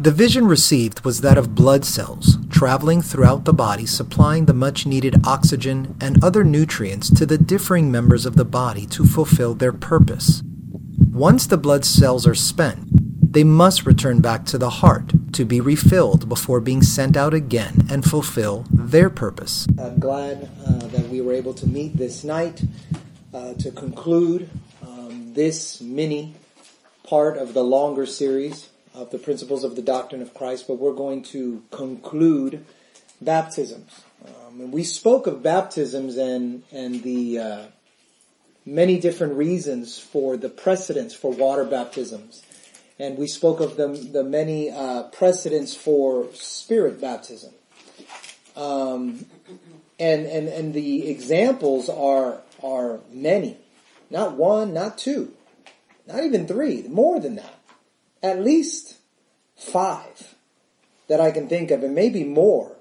The vision received was that of blood cells traveling throughout the body, supplying the much needed oxygen and other nutrients to the differing members of the body to fulfill their purpose. Once the blood cells are spent, they must return back to the heart to be refilled before being sent out again and fulfill their purpose. I'm glad uh, that we were able to meet this night uh, to conclude um, this mini part of the longer series of the principles of the doctrine of Christ, but we're going to conclude baptisms. Um, and we spoke of baptisms and and the uh, many different reasons for the precedents for water baptisms, and we spoke of the the many uh, precedents for spirit baptism. Um, and and and the examples are are many, not one, not two, not even three, more than that at least five that I can think of, and maybe more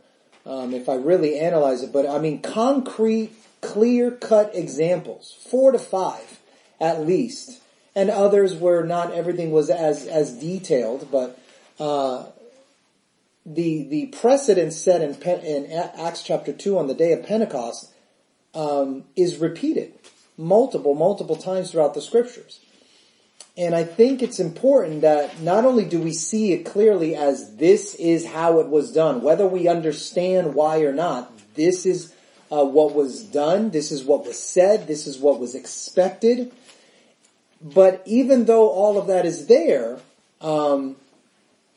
um, if I really analyze it. But I mean, concrete, clear cut examples, four to five at least, and others where not everything was as as detailed, but. Uh, the the precedent set in, in Acts chapter two on the day of Pentecost um, is repeated multiple multiple times throughout the scriptures. And I think it's important that not only do we see it clearly as this is how it was done, whether we understand why or not, this is uh, what was done, this is what was said, this is what was expected. But even though all of that is there, um,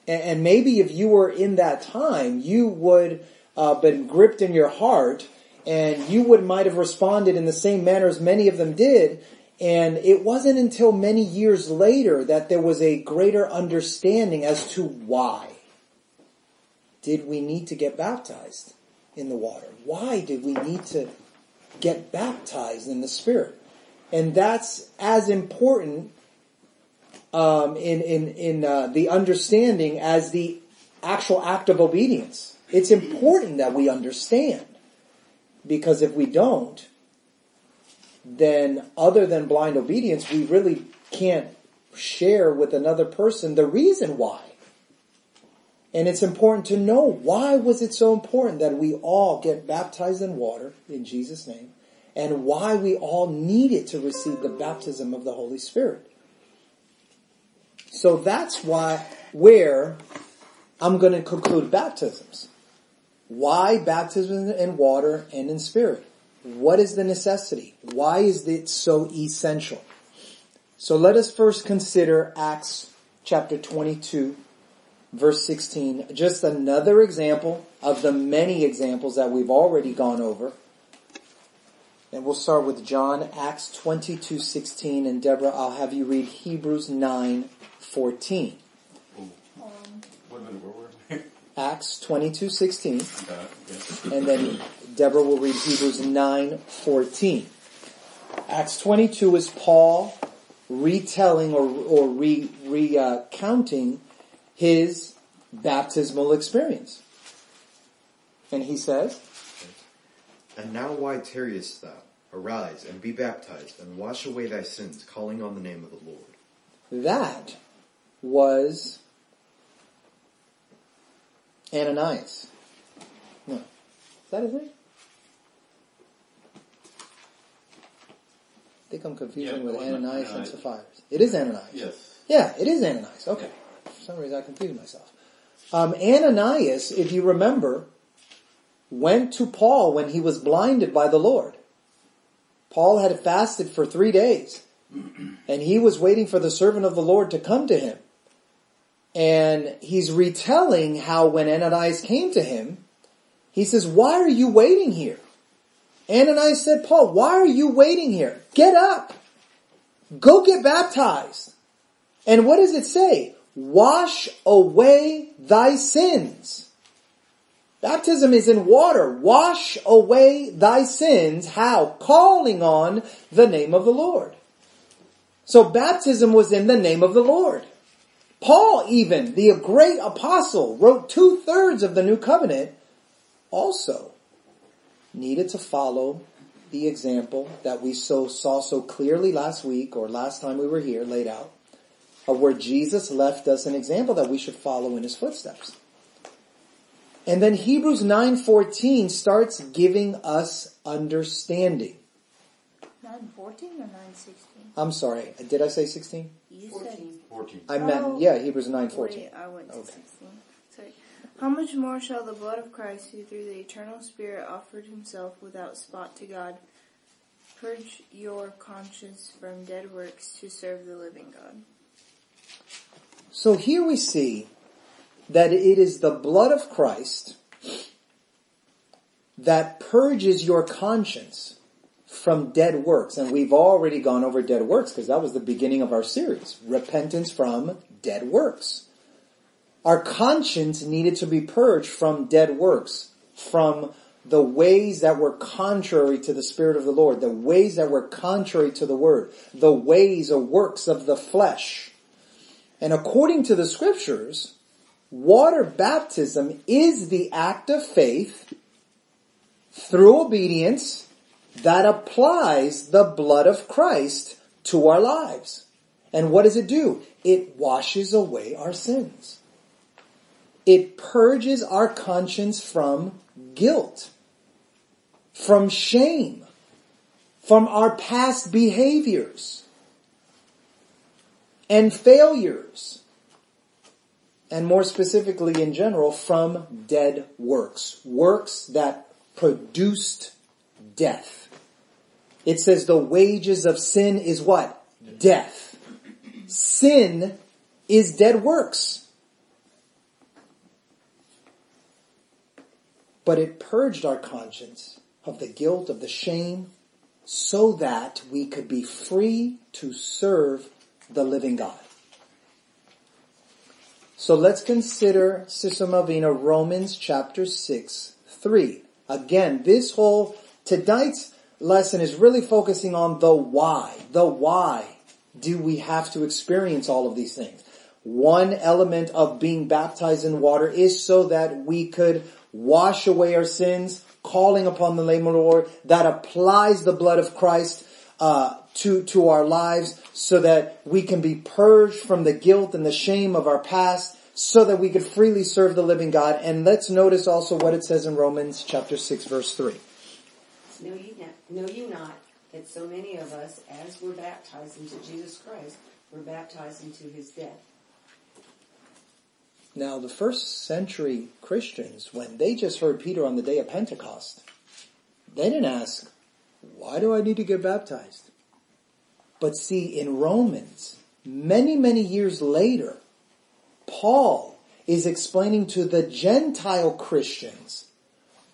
and, and, maybe if you were in that time, you would uh, been gripped in your heart, and you would might have responded in the same manner as many of them did and it wasn't until many years later that there was a greater understanding as to why did we need to get baptized in the water? Why did we need to get baptized in the Spirit? And that's as important um, in in in uh, the understanding as the actual act of obedience. It's important that we understand because if we don't, then other than blind obedience, we really can't share with another person the reason why. And it's important to know why was it so important that we all get baptized in water in Jesus' name and why we all needed to receive the baptism of the Holy Spirit. So that's why where I'm going to conclude baptisms. Why baptism in water and in spirit? What is the necessity? Why is it so essential? So let us first consider Acts chapter 22 verse 16. Just another example of the many examples that we've already gone over. And we'll start with John, Acts 22, 16. And Deborah, I'll have you read Hebrews 9, 14. Acts 22, 16. And then Deborah will read Hebrews 9:14. Acts 22 is Paul retelling or, or re, recounting his baptismal experience. And he says, And now why tarriest thou? Arise and be baptized and wash away thy sins, calling on the name of the Lord. That was Ananias. No. Is that his name? Think I'm confusing yeah, with Ananias and Sapphira. It is Ananias. Yes. Yeah, it is Ananias. Okay. Yeah. For some reason I confused myself. Um, Ananias, if you remember, went to Paul when he was blinded by the Lord. Paul had fasted for three days and he was waiting for the servant of the Lord to come to him. And he's retelling how when Ananias came to him, he says, why are you waiting here? Ananias said, Paul, why are you waiting here? Get up. Go get baptized. And what does it say? Wash away thy sins. Baptism is in water. Wash away thy sins. How? Calling on the name of the Lord. So baptism was in the name of the Lord. Paul even, the great apostle, wrote two thirds of the new covenant also needed to follow the example that we so saw so clearly last week or last time we were here laid out of where Jesus left us an example that we should follow in his footsteps. And then Hebrews 9:14 starts giving us understanding. 914 or 916? I'm sorry, did I say 16? You 14. 14. I meant, Oh. yeah, Hebrews said. 9:14. I went to Okay. 16. How much more shall the blood of Christ, who through the eternal Spirit offered himself without spot to God, purge your conscience from dead works to serve the living God? So here we see that it is the blood of Christ that purges your conscience from dead works. And we've already gone over dead works because that was the beginning of our series. Repentance from dead works. Our conscience needed to be purged from dead works, from the ways that were contrary to the Spirit of the Lord, the ways that were contrary to the Word, the ways or works of the flesh. And according to the scriptures, water baptism is the act of faith through obedience that applies the blood of Christ to our lives. And what does it do? It washes away our sins. It purges our conscience from guilt, from shame, from our past behaviors and failures, and more specifically in general, from dead works. Works that produced death. It says the wages of sin is what? Death. Sin is dead works. But it purged our conscience of the guilt, of the shame, so that we could be free to serve the living God. So let's consider, Sister Malvina, Romans chapter 6, 3. Again, this whole, tonight's lesson is really focusing on the why. The why do we have to experience all of these things? One element of being baptized in water is so that we could wash away our sins, calling upon the name of the Lord, that applies the blood of Christ uh, to to our lives, so that we can be purged from the guilt and the shame of our past, so that we could freely serve the living God. And let's notice also what it says in Romans chapter six, verse three. Know you not, know you not that so many of us, as were baptized into Jesus Christ, were baptized into his death. Now, the first century Christians, when they just heard Peter on the day of Pentecost, they didn't ask, why do I need to get baptized? But see, in Romans, many, many years later, Paul is explaining to the Gentile Christians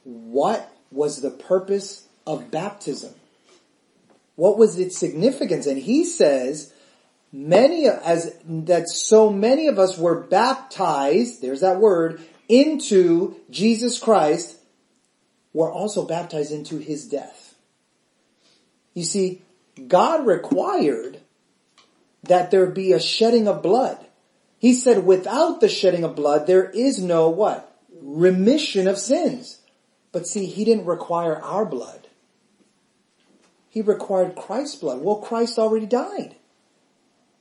what was the purpose of baptism. What was its significance? And he says, many as that so many of us were baptized there's that word into jesus christ were also baptized into his death. You see god required that there be a shedding of blood. He said without the shedding of blood there is no what? Remission of sins. But see he didn't require our blood. He required christ's blood. Well christ already died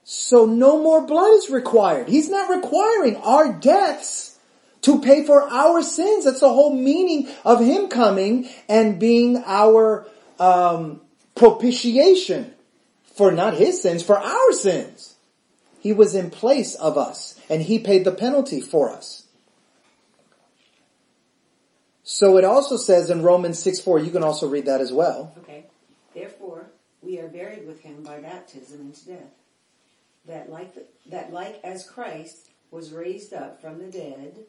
so no more blood is required. He's not requiring our deaths to pay for our sins. That's the whole meaning of Him coming and being our um, propitiation for not His sins, for our sins. He was in place of us and He paid the penalty for us. So it also says in Romans 6 4, you can also read that as well. Okay. Therefore, we are buried with him by baptism into death. That like, that like as Christ was raised up from the dead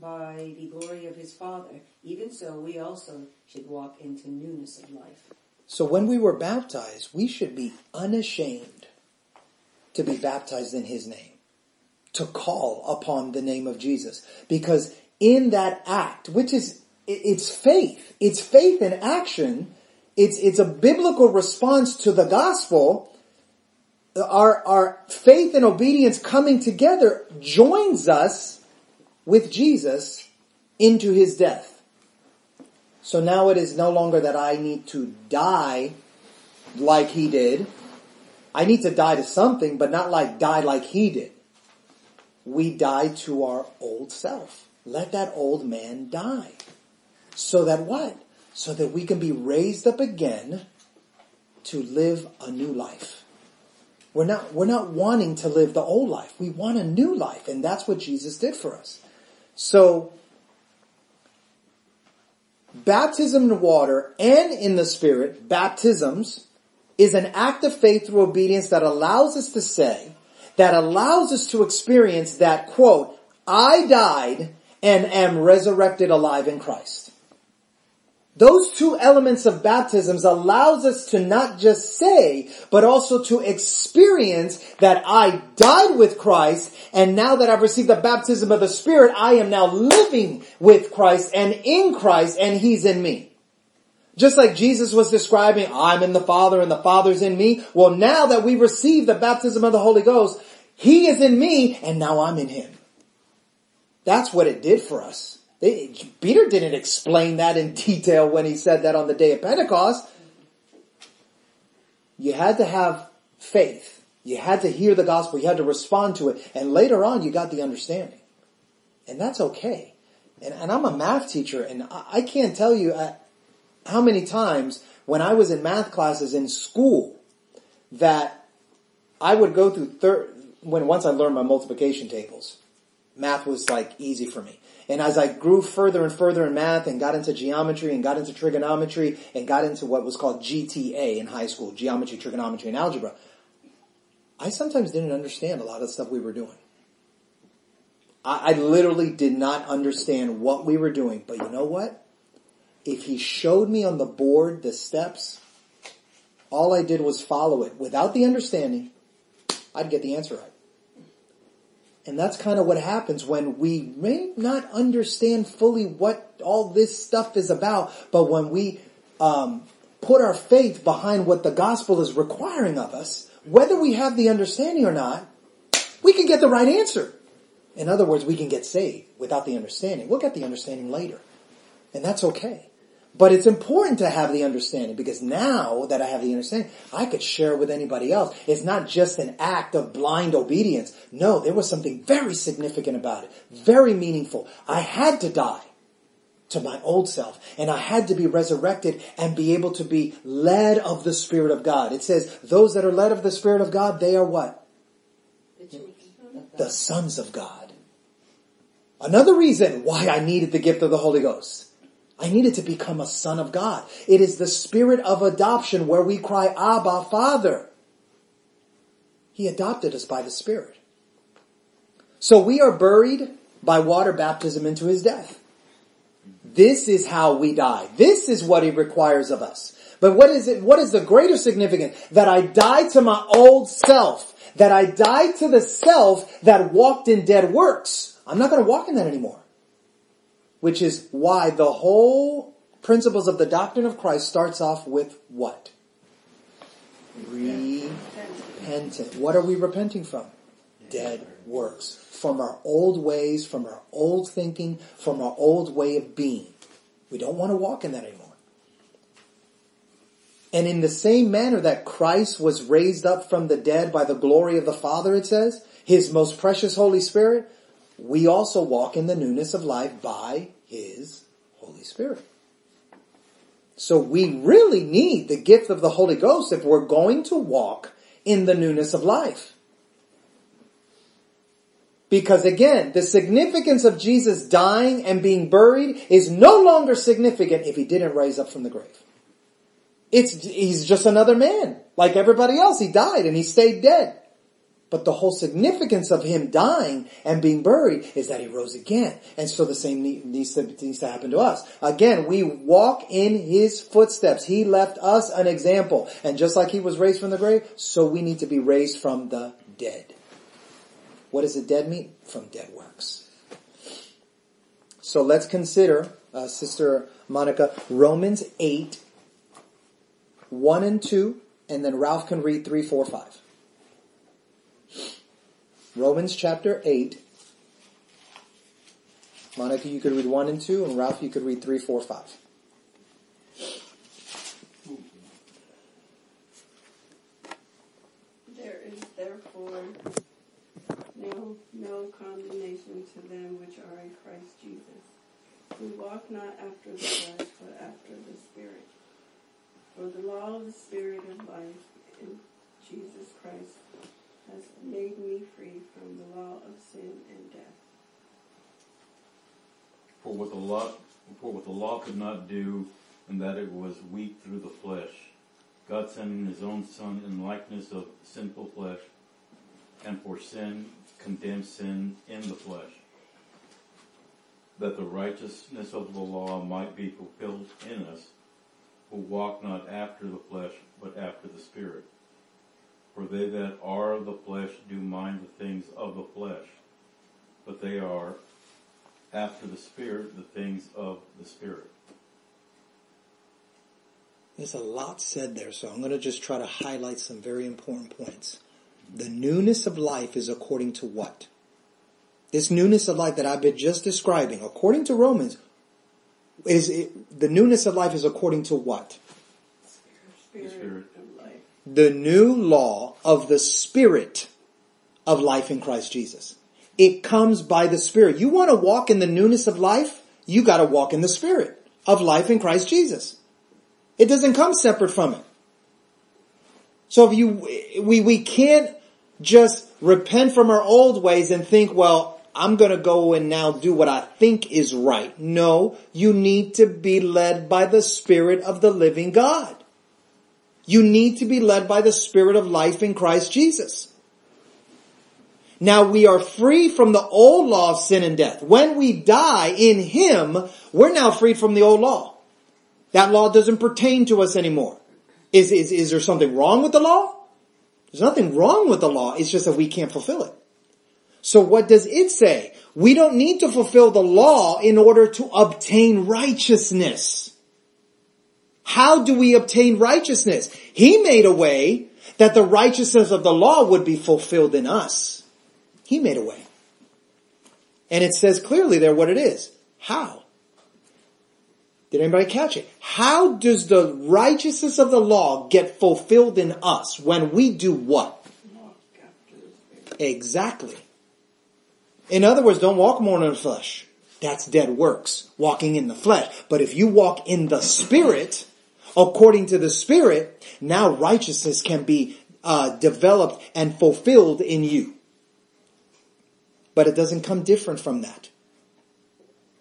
by the glory of his Father, even so we also should walk into newness of life. So when we were baptized, we should be unashamed to be baptized in His name, to call upon the name of Jesus. Because in that act, which is, it's faith, it's faith in action, it's, it's a biblical response to the gospel, our, our faith and obedience coming together joins us with Jesus into His death. So now it is no longer that I need to die like he did. I need to die to something, but not like die like he did. We die to our old self. Let that old man die. So that what? So that we can be raised up again to live a new life. We're not, we're not wanting to live the old life. We want a new life, and that's what Jesus did for us. So, baptism in water and in the Spirit, baptisms, is an act of faith through obedience that allows us to say, that allows us to experience that quote, I died and am resurrected alive in Christ. Those two elements of baptisms allows us to not just say, but also to experience that I died with Christ and now that I've received the baptism of the Spirit, I am now living with Christ and in Christ and He's in me. Just like Jesus was describing, I'm in the Father and the Father's in me. Well, now that we receive the baptism of the Holy Ghost, He is in me and now I'm in Him. That's what it did for us. They, Peter didn't explain that in detail when he said that on the day of Pentecost. You had to have faith. You had to hear the gospel. You had to respond to it. And later on, you got the understanding. And that's okay. And, and I'm a math teacher, and I, I can't tell you uh, how many times when I was in math classes in school that I would go through third, when once I learned my multiplication tables, math was like easy for me. And as I grew further and further in math and got into geometry and got into trigonometry and got into what was called GTA in high school, geometry, trigonometry, and algebra, I sometimes didn't understand a lot of the stuff we were doing. I, I literally did not understand what we were doing, but you know what? If he showed me on the board the steps, all I did was follow it without the understanding, I'd get the answer right. And that's kind of what happens when we may not understand fully what all this stuff is about, but when we um, put our faith behind what the gospel is requiring of us, whether we have the understanding or not, we can get the right answer. In other words, we can get saved without the understanding. We'll get the understanding later. And that's okay. But it's important to have the understanding because now that I have the understanding, I could share it with anybody else. It's not just an act of blind obedience. No, there was something very significant about it. Very meaningful. I had to die to my old self and I had to be resurrected and be able to be led of the Spirit of God. It says, those that are led of the Spirit of God, they are what? The sons of God. Another reason why I needed the gift of the Holy Ghost. I needed to become a son of God. It is the spirit of adoption where we cry, Abba, Father. He adopted us by the Spirit. So we are buried by water baptism into His death. This is how we die. This is what He requires of us. But what is it, what is the greater significance? That I die to my old self. That I die to the self that walked in dead works. I'm not going to walk in that anymore which is why the whole principles of the doctrine of Christ starts off with what? Repentant. What are we repenting from? Dead works. From our old ways, from our old thinking, from our old way of being. We don't want to walk in that anymore. And in the same manner that Christ was raised up from the dead by the glory of the Father, it says, His most precious Holy Spirit, we also walk in the newness of life by His Holy Spirit. So we really need the gift of the Holy Ghost if we're going to walk in the newness of life. Because again, the significance of Jesus dying and being buried is no longer significant if he didn't rise up from the grave. It's, he's just another man. Like everybody else, he died and he stayed dead. But the whole significance of him dying and being buried is that he rose again. And so the same needs to, happen to us. Again, we walk in his footsteps. He left us an example. And just like he was raised from the grave, so we need to be raised from the dead. What does the dead mean? From dead works. So let's consider, uh, Sister Monica, Romans 8, 1 and 2, and then Ralph can read 3, 4, 5. Romans chapter 8. Monica, you could read 1 and 2, and Ralph, you could read 3, 4, 5. There is therefore no condemnation to them which are in Christ Jesus, who walk not after the flesh, but after the Spirit. For the law of the Spirit of life in Jesus Christ has made me free from the law of sin and death. For what the law, for what the law could not do, and that it was weak through the flesh, God sending His own Son in likeness of sinful flesh, and for sin condemned sin in the flesh, that the righteousness of the law might be fulfilled in us, who walk not after the flesh, but after the Spirit. For they that are of the flesh do mind the things of the flesh, but they are after the Spirit the things of the Spirit. There's a lot said there, so I'm going to just try to highlight some very important points. The newness of life is according to what? This newness of life that I've been just describing, according to Romans, is it, the newness of life is according to what? Spirit, Spirit. The new law of the Spirit of life in Christ Jesus. It comes by the Spirit. You want to walk in the newness of life? You got to walk in the Spirit of life in Christ Jesus. It doesn't come separate from it. So if you, we, we can't just repent from our old ways and think, well, I'm gonna go and now do what I think is right. No, you need to be led by the Spirit of the living God. You need to be led by the Spirit of life in Christ Jesus. Now we are free from the old law of sin and death. When we die in Him, we're now freed from the old law. That law doesn't pertain to us anymore. Is, is, is there something wrong with the law? There's nothing wrong with the law. It's just that we can't fulfill it. So what does it say? We don't need to fulfill the law in order to obtain righteousness. How do we obtain righteousness? He made a way that the righteousness of the law would be fulfilled in us. He made a way. And it says clearly there what it is. How? Did anybody catch it? How does the righteousness of the law get fulfilled in us when we do what? Exactly. In other words, don't walk more in the flesh. That's dead works, walking in the flesh. But if you walk in the spirit, according to the spirit, now righteousness can be uh, developed and fulfilled in you. But it doesn't come different from that.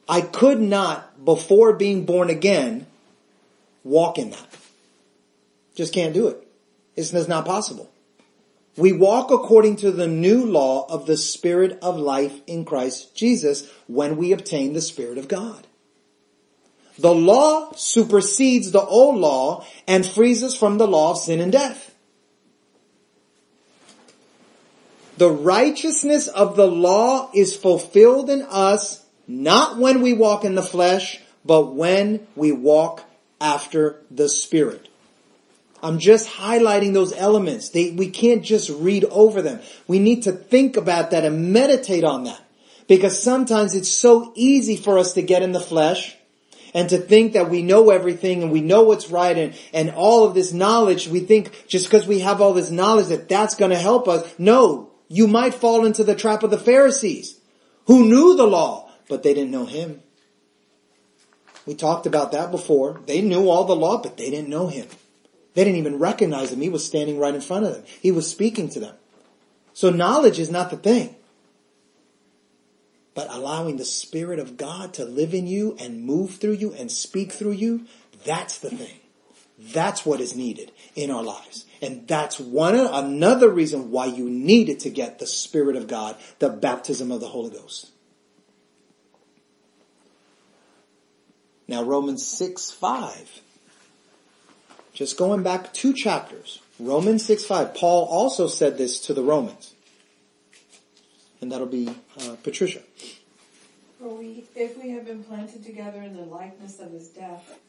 I could not, before being born again, walk in that. Just can't do it. It's not possible. We walk according to the new law of the Spirit of life in Christ Jesus when we obtain the Spirit of God. The law supersedes the old law and frees us from the law of sin and death. The righteousness of the law is fulfilled in us not when we walk in the flesh, but when we walk after the Spirit. I'm just highlighting those elements. They, we can't just read over them. We need to think about that and meditate on that. Because sometimes it's so easy for us to get in the flesh and to think that we know everything and we know what's right and, and all of this knowledge, we think just because we have all this knowledge that that's going to help us. No, you might fall into the trap of the Pharisees who knew the law, but they didn't know him. We talked about that before. They knew all the law, but they didn't know him. They didn't even recognize him. He was standing right in front of them. He was speaking to them. So knowledge is not the thing. But allowing the Spirit of God to live in you and move through you and speak through you, that's the thing. That's what is needed in our lives. And that's one, another reason why you needed to get the Spirit of God, the baptism of the Holy Ghost. Now Romans 6, 5. Just going back two chapters. Romans 6, 5. Paul also said this to the Romans. And that'll be uh, Patricia. For we, if we have been planted together in the likeness of his death,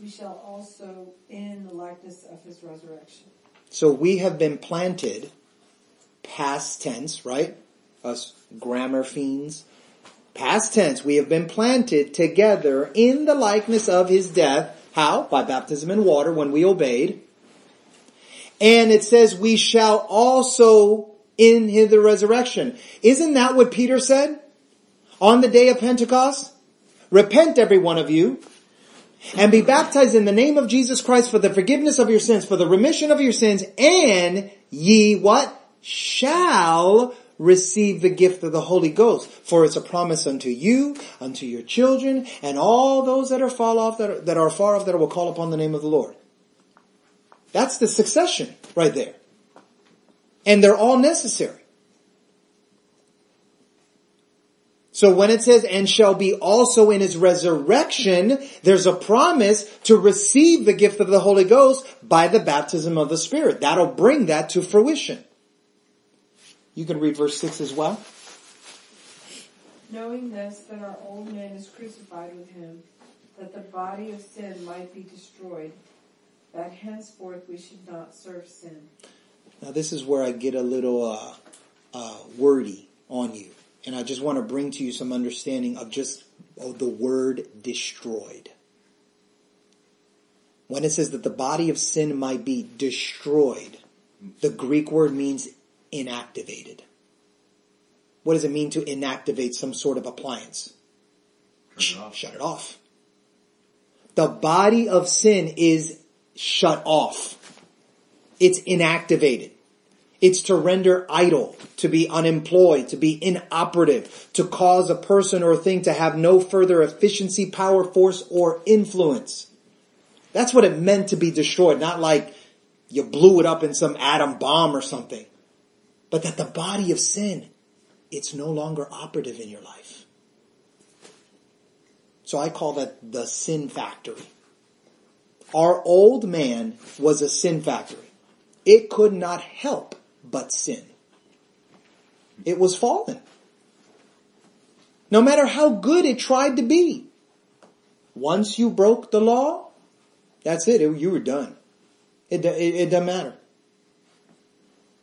we shall also in the likeness of his resurrection. So we have been planted, past tense, right? Us grammar fiends. Past tense, we have been planted together in the likeness of his death. How? By baptism in water when we obeyed. And it says we shall also in the resurrection. Isn't that what Peter said on the day of Pentecost? Repent every one of you and be baptized in the name of Jesus Christ for the forgiveness of your sins, for the remission of your sins, and ye what? Shall receive the gift of the Holy Ghost. For it's a promise unto you, unto your children, and all those that are far off, that are, that are far off, that will call upon the name of the Lord. That's the succession right there. And they're all necessary. So when it says, and shall be also in his resurrection, there's a promise to receive the gift of the Holy Ghost by the baptism of the Spirit. That'll bring that to fruition. You can read verse 6 as well. Knowing this, that our old man is crucified with him, that the body of sin might be destroyed, that henceforth we should not serve sin. Now this is where I get a little uh, uh, wordy on you. And I just want to bring to you some understanding of just oh, the word destroyed. When it says that the body of sin might be destroyed, the Greek word means inactivated. What does it mean to inactivate some sort of appliance? It off. Shut it off. The body of sin is shut off. It's inactivated. It's to render idle, to be unemployed, to be inoperative, to cause a person or thing to have no further efficiency, power, force, or influence. That's what it meant to be destroyed, not like you blew it up in some atom bomb or something. But that the body of sin, it's no longer operative in your life. So I call that the sin factory. Our old man was a sin factory. It could not help but sin. It was fallen. No matter how good it tried to be. Once you broke the law, that's it. It- you were done. It, it, it doesn't matter.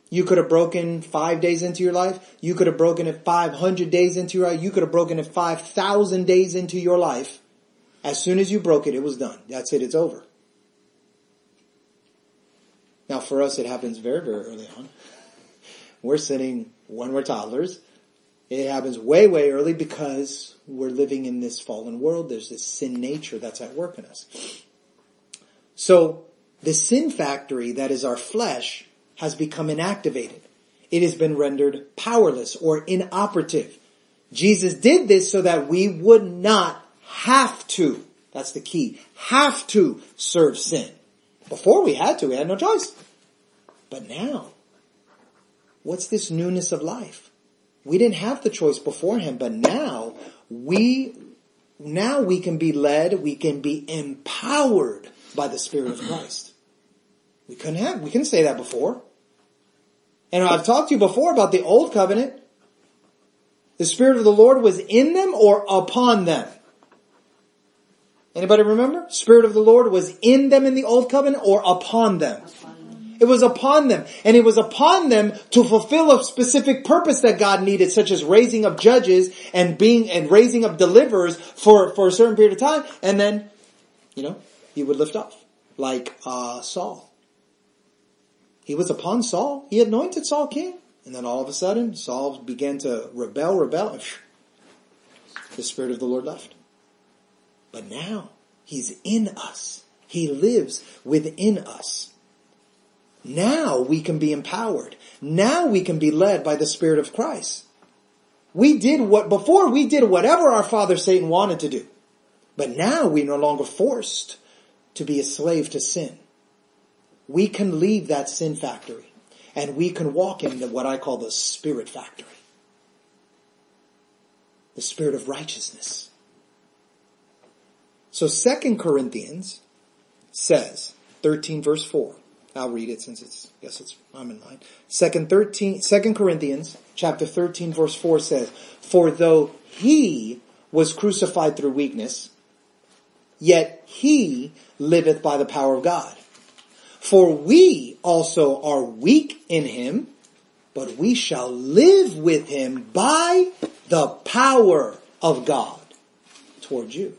You could have broken five days into your life. You could have broken it 500 days into your life. You could have broken it 5,000 days into your life. As soon as you broke it, it was done. That's it. It's over. Now for us, it happens very, very early on. We're sitting when we're toddlers. It happens way, way early because we're living in this fallen world. There's this sin nature that's at work in us. So the sin factory that is our flesh has become inactivated. It has been rendered powerless or inoperative. Jesus did this so that we would not have to, that's the key, have to serve sin. Before we had to, we had no choice. But now, what's this newness of life? We didn't have the choice beforehand, but now we, now we can be led, we can be empowered by the Spirit of Christ. We couldn't have, we couldn't say that before. And I've talked to you before about the old covenant. The Spirit of the Lord was in them or upon them. Anybody remember? Spirit of the Lord was in them in the old covenant or upon them. It was upon them. And it was upon them to fulfill a specific purpose that God needed, such as raising up judges and being, and raising up deliverers for, for a certain period of time. And then, you know, he would lift off. Like, uh, Saul. He was upon Saul. He anointed Saul king. And then all of a sudden, Saul began to rebel, rebel, the Spirit of the Lord left. But now, He's in us. He lives within us. Now we can be empowered. Now we can be led by the Spirit of Christ. We did what, before we did whatever our father Satan wanted to do. But now we're no longer forced to be a slave to sin. We can leave that sin factory and we can walk in the, what I call the spirit factory. The spirit of righteousness. So second Corinthians says, 13 verse 4. I'll read it since it's, yes, it's, I'm in mine. Second 13, second Corinthians chapter 13 verse 4 says, For though he was crucified through weakness, yet he liveth by the power of God. For we also are weak in him, but we shall live with him by the power of God toward you.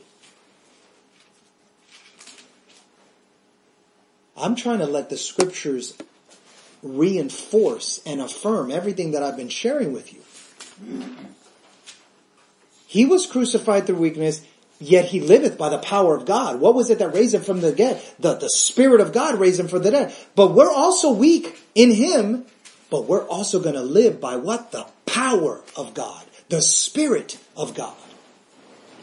I'm trying to let the scriptures reinforce and affirm everything that I've been sharing with you. He was crucified through weakness, yet he liveth by the power of God. What was it that raised him from the dead? The, the Spirit of God raised him from the dead. But we're also weak in him, but we're also gonna live by what? The power of God. The Spirit of God.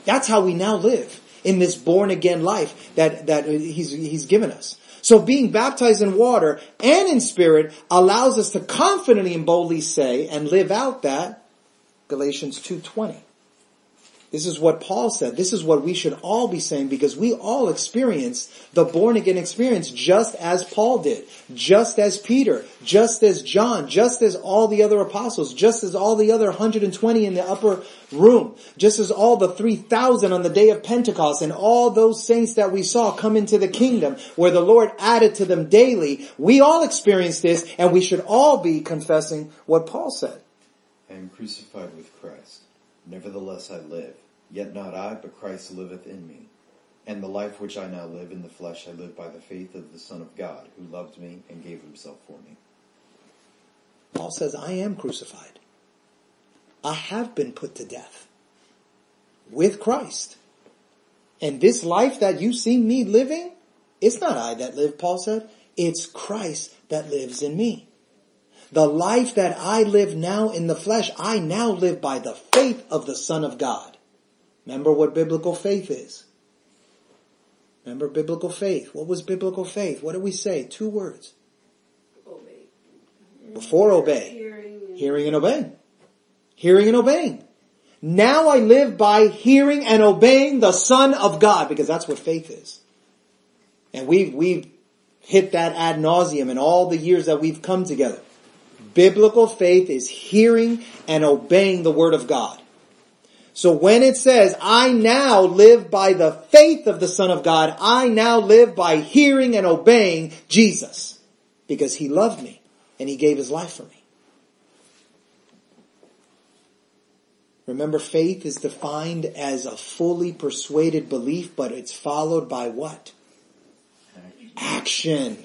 That's how we now live in this born again life that, that he's, he's given us. So being baptized in water and in spirit allows us to confidently and boldly say and live out that Galatians 2.20. This is what Paul said. This is what we should all be saying because we all experience the born again experience just as Paul did, just as Peter, just as John, just as all the other apostles, just as all the other 120 in the upper room, just as all the 3,000 on the day of Pentecost and all those saints that we saw come into the kingdom where the Lord added to them daily. We all experience this and we should all be confessing what Paul said. I am crucified with Christ. Nevertheless I live, yet not I, but Christ liveth in me. And the life which I now live in the flesh I live by the faith of the Son of God, who loved me and gave himself for me. Paul says, I am crucified. I have been put to death with Christ. And this life that you see me living, it's not I that live, Paul said. It's Christ that lives in me. The life that I live now in the flesh, I now live by the faith of the Son of God. Remember what biblical faith is. Remember biblical faith. What was biblical faith? What did we say? Two words. Obey. Before obey. Hearing and Hearing and obeying. Hearing and obeying. Now I live by hearing and obeying the Son of God, because that's what faith is. And we've, we've hit that ad nauseum in all the years that we've come together. Biblical faith is hearing and obeying the Word of God. So when it says, I now live by the faith of the Son of God, I now live by hearing and obeying Jesus. Because He loved me and He gave His life for me. Remember, faith is defined as a fully persuaded belief, but it's followed by what? Action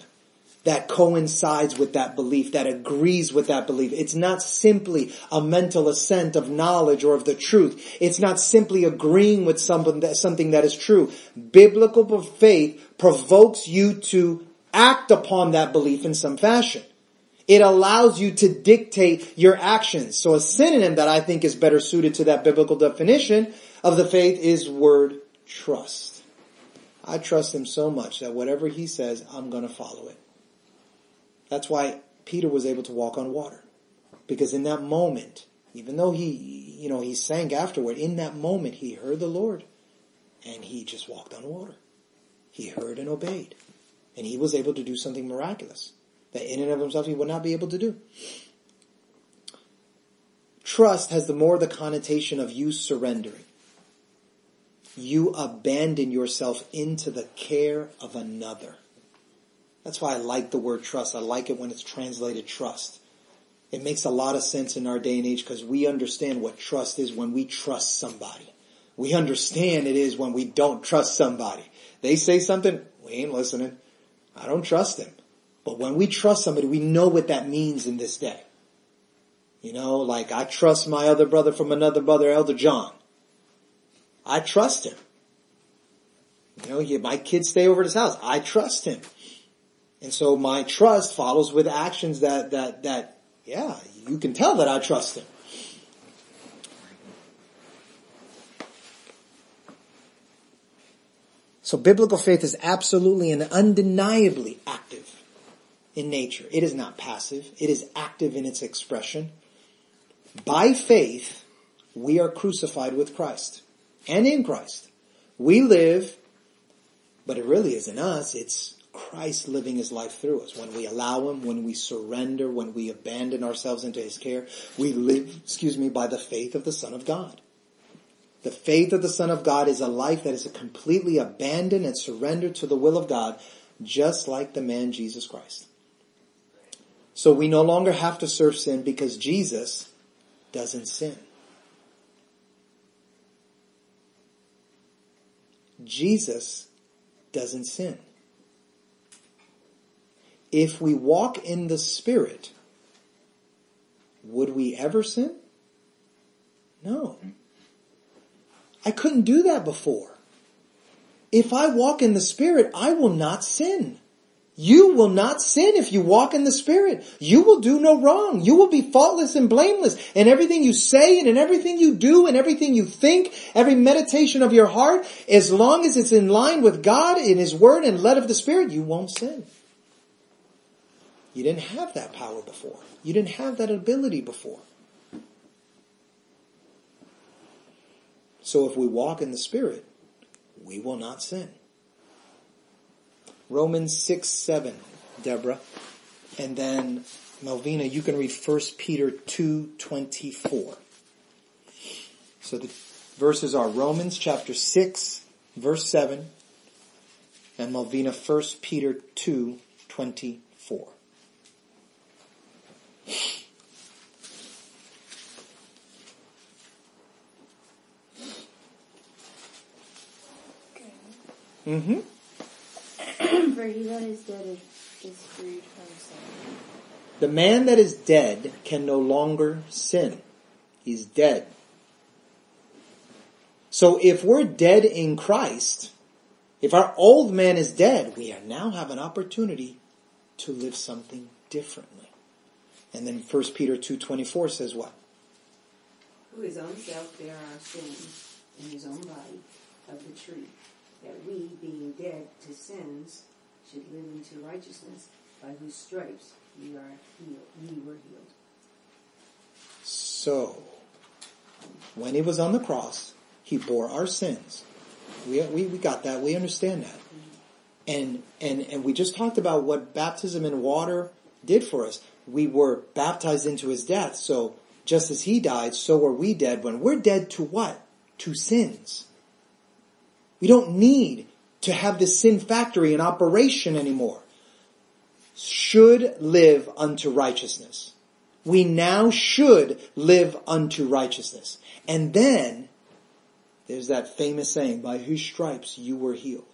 that coincides with that belief, that agrees with that belief. It's not simply a mental assent of knowledge or of the truth. It's not simply agreeing with something that, something that is true. Biblical faith provokes you to act upon that belief in some fashion. It allows you to dictate your actions. So a synonym that I think is better suited to that biblical definition of the faith is word trust. I trust him so much that whatever he says, I'm to follow it. That's why Peter was able to walk on water. Because in that moment, even though he, you know, he sank afterward, in that moment he heard the Lord and he just walked on water. He heard and obeyed. And he was able to do something miraculous that in and of himself he would not be able to do. Trust has the more the connotation of you surrendering. You abandon yourself into the care of another. That's why I like the word trust. I like it when it's translated trust. It makes a lot of sense in our day and age because we understand what trust is when we trust somebody. We understand it is when we don't trust somebody. They say something, we ain't listening. I don't trust them. But when we trust somebody, we know what that means in this day. You know, like I trust my other brother from another brother, Elder John. I trust him. You know, my kids stay over at his house. I trust him. And so my trust follows with actions that, that, that, yeah, you can tell that I trust him. So biblical faith is absolutely and undeniably active in nature. It is not passive. It is active in its expression. By faith, we are crucified with Christ and in Christ. We live, but it really isn't us. It's Christ living his life through us. When we allow him, when we surrender, when we abandon ourselves into his care, we live, excuse me, by the faith of the Son of God. The faith of the Son of God is a life that is a completely abandoned and surrendered to the will of God, just like the man Jesus Christ. So we no longer have to serve sin because Jesus doesn't sin. Jesus doesn't sin. If we walk in the Spirit, would we ever sin? No. I couldn't do that before. If I walk in the Spirit, I will not sin. You will not sin if you walk in the Spirit. You will do no wrong. You will be faultless and blameless in everything you say and in everything you do and everything you think, every meditation of your heart. As long as it's in line with God in His Word and led of the Spirit, you won't sin. You didn't have that power before. You didn't have that ability before. So if we walk in the Spirit, we will not sin. Romans 6, 7, Deborah. And then, Melvina, you can read 1 Peter 2, 24. So the verses are Romans chapter 6, verse 7, and Melvina 1 Peter 2, 24. Mm-hmm. For he that is dead is, freed from sin. The man that is dead can no longer sin. He's dead. So if we're dead in Christ, if our old man is dead, we now have an opportunity to live something differently. And then 1 Peter 2.24 says what? Who his own self bare our sins in his own body of the tree, that we, being dead to sins, should live into righteousness, by whose stripes we are healed, ye were healed. So, when he was on the cross, he bore our sins. We, we, we got that. We understand that. Mm-hmm. And, and, and we just talked about what baptism in water did for us. We were baptized into his death. So just as he died, so are we dead. When we're dead to what? To sins. We don't need to have this sin factory in operation anymore. Should live unto righteousness. We now should live unto righteousness. And then, there's that famous saying, by whose stripes you were healed.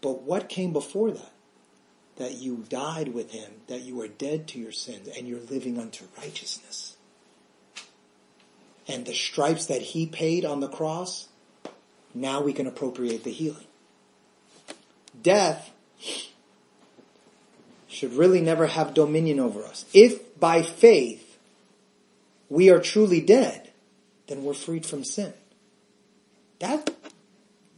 But what came before that? That you died with him, that you are dead to your sins, and you're living unto righteousness. And the stripes that he paid on the cross, now we can appropriate the healing. Death should really never have dominion over us. If by faith we are truly dead, then we're freed from sin. That,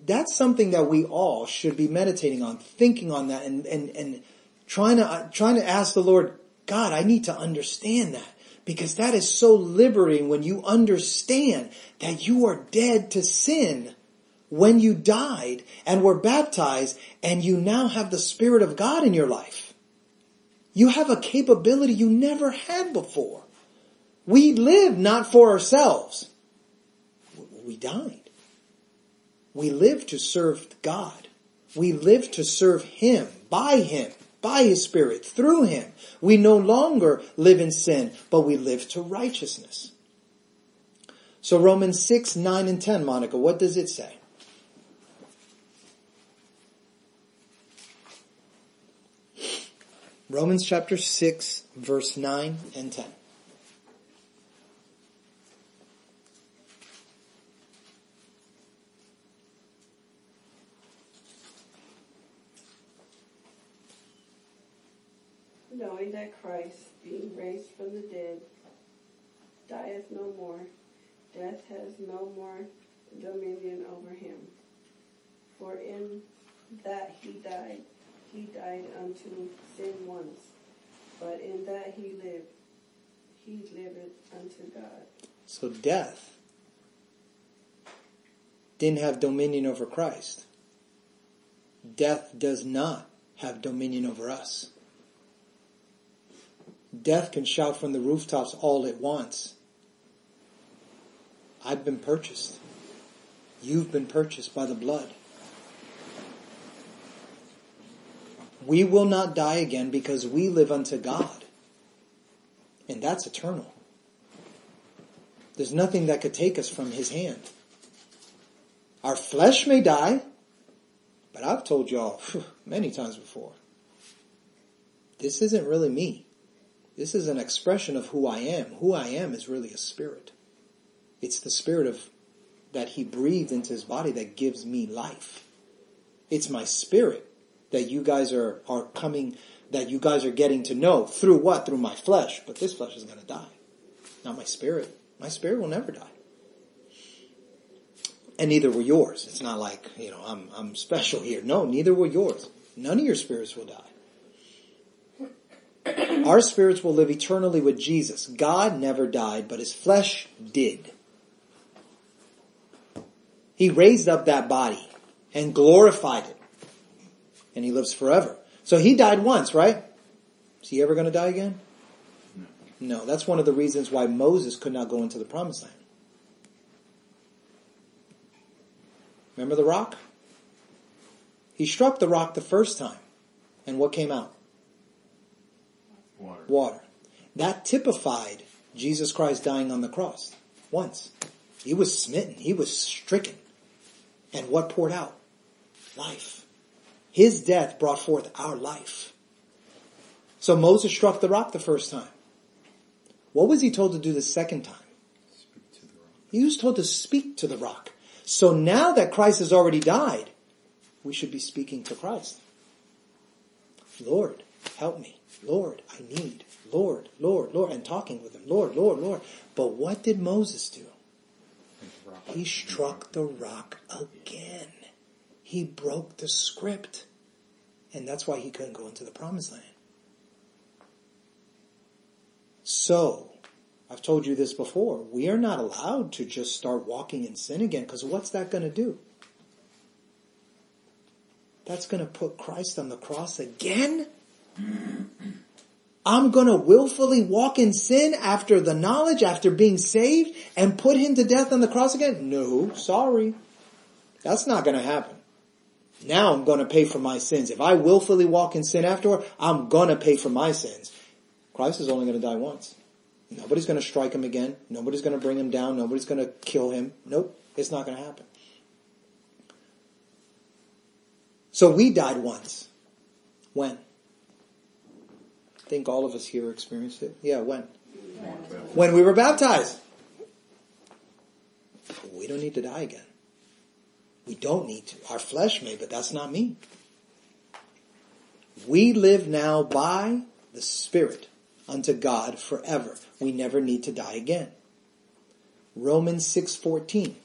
that's something that we all should be meditating on, thinking on that and, and, and trying to, uh, trying to ask the Lord, God, I need to understand that because that is so liberating when you understand that you are dead to sin when you died and were baptized and you now have the Spirit of God in your life. You have a capability you never had before. We live not for ourselves. We died. We live to serve God. We live to serve Him, by Him, by His Spirit, through Him. We no longer live in sin, but we live to righteousness. So Romans 6, 9, and 10, Monica, what does it say? Romans chapter 6, verse 9 and 10. Knowing that Christ, being raised from the dead, dieth no more, death has no more dominion over him. For in that he died, he died unto sin once, but in that he lived, he liveth unto God. So death didn't have dominion over Christ. Death does not have dominion over us. Death can shout from the rooftops all it wants. I've been purchased. You've been purchased by the blood. We will not die again because we live unto God. And that's eternal. There's nothing that could take us from His hand. Our flesh may die, but I've told y'all many times before. this isn't really me. This is an expression of who I am. Who I am is really a spirit. It's the spirit of that he breathed into his body that gives me life. It's my spirit that you guys are, are coming, that you guys are getting to know through what? Through my flesh. But this flesh is going to die. Not my spirit. My spirit will never die. And neither will yours. It's not like, you know, I'm, I'm special here. No, neither will yours. None of your spirits will die. Our spirits will live eternally with Jesus. God never died, but his flesh did. He raised up that body and glorified it. And he lives forever. So he died once, right? Is he ever going to die again? No, that's one of the reasons why Moses could not go into the promised land. Remember the rock? He struck the rock the first time. And what came out? Water. Water. That typified Jesus Christ dying on the cross once. He was smitten. He was stricken. And what poured out? Life. His death brought forth our life. So Moses struck the rock the first time. What was he told to do the second time? Speak to the rock. He was told to speak to the rock. So now that Christ has already died, we should be speaking to Christ. Lord, help me. Lord, I need. Lord, Lord, Lord, and talking with him. Lord, Lord, Lord. But what did Moses do? He struck the rock again. He broke the script. And that's why he couldn't go into the promised land. So, I've told you this before. We are not allowed to just start walking in sin again because what's that going to do? That's going to put Christ on the cross again? I'm to willfully walk in sin after the knowledge, after being saved, and put him to death on the cross again? No, sorry. That's not to happen. Now I'm to pay for my sins. If I willfully walk in sin afterward, I'm to pay for my sins. Christ is only to die once. Nobody's to strike him again. Nobody's to bring him down. Nobody's to kill him. Nope. It's not to happen. So we died once. When? I think all of us here experienced it. Yeah, when? When we were baptized. We don't need to die again. We don't need to. Our flesh may, but that's not me. We live now by the Spirit unto God forever. We never need to die again. Romans 6:14.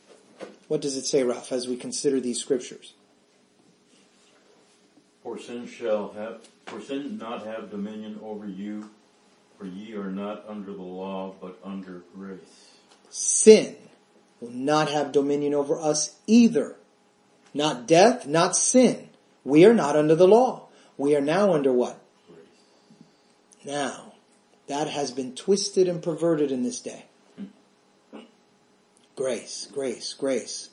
What does it say, Ralph, as we consider these scriptures? For sin shall have, for sin not have dominion over you, for ye are not under the law, but under grace. Sin will not have dominion over us either. Not death, not sin. We are not under the law. We are now under what? Grace. Now, that has been twisted and perverted in this day. Grace, grace, grace.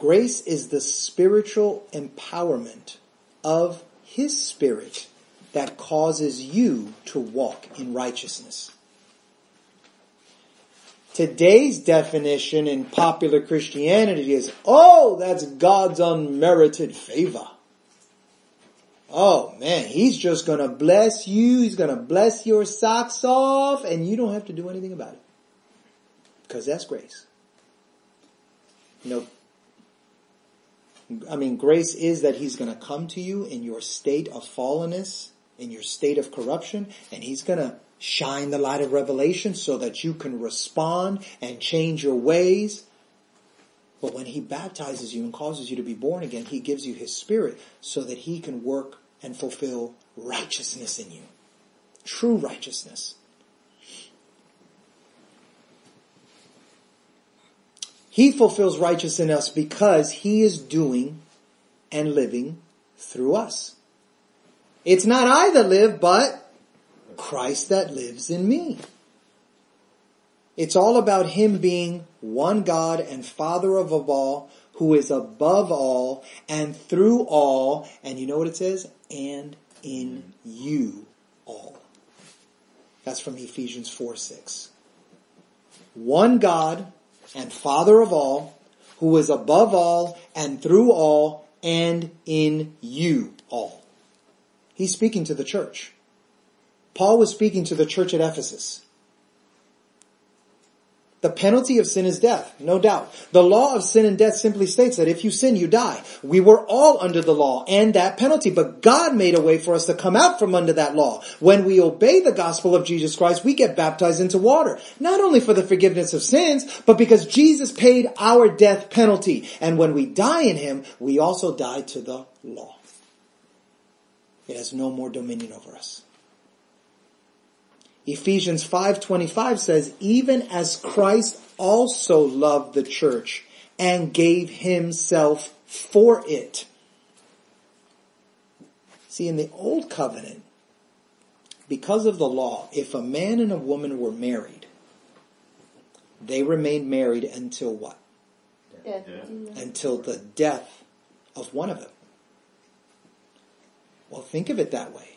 Grace is the spiritual empowerment of His Spirit that causes you to walk in righteousness. Today's definition in popular Christianity is, oh, that's God's unmerited favor. Oh man, He's just gonna bless you, He's gonna bless your socks off, and you don't have to do anything about it. Because that's grace. Nope. I mean, grace is that He's gonna come to you in your state of fallenness, in your state of corruption, and He's gonna shine the light of revelation so that you can respond and change your ways. But when He baptizes you and causes you to be born again, He gives you His Spirit so that He can work and fulfill righteousness in you. True righteousness. He fulfills righteousness in us because He is doing and living through us. It's not I that live, but Christ that lives in me. It's all about Him being one God and Father of all, who is above all and through all, and you know what it says? And in you all. That's from Ephesians 4 6. One God and Father of all, who is above all and through all and in you all. He's speaking to the church. Paul was speaking to the church at Ephesus. The penalty of sin is death, no doubt. The law of sin and death simply states that if you sin, you die. We were all under the law and that penalty, but God made a way for us to come out from under that law. When we obey the gospel of Jesus Christ, we get baptized into water. Not only for the forgiveness of sins, but because Jesus paid our death penalty. And when we die in Him, we also die to the law. It has no more dominion over us. Ephesians 5:25 says, "Even as Christ also loved the church and gave himself for it." See, in the old covenant, because of the law, if a man and a woman were married, they remained married until what? Death. Yeah. Until the death of one of them. Well, think of it that way.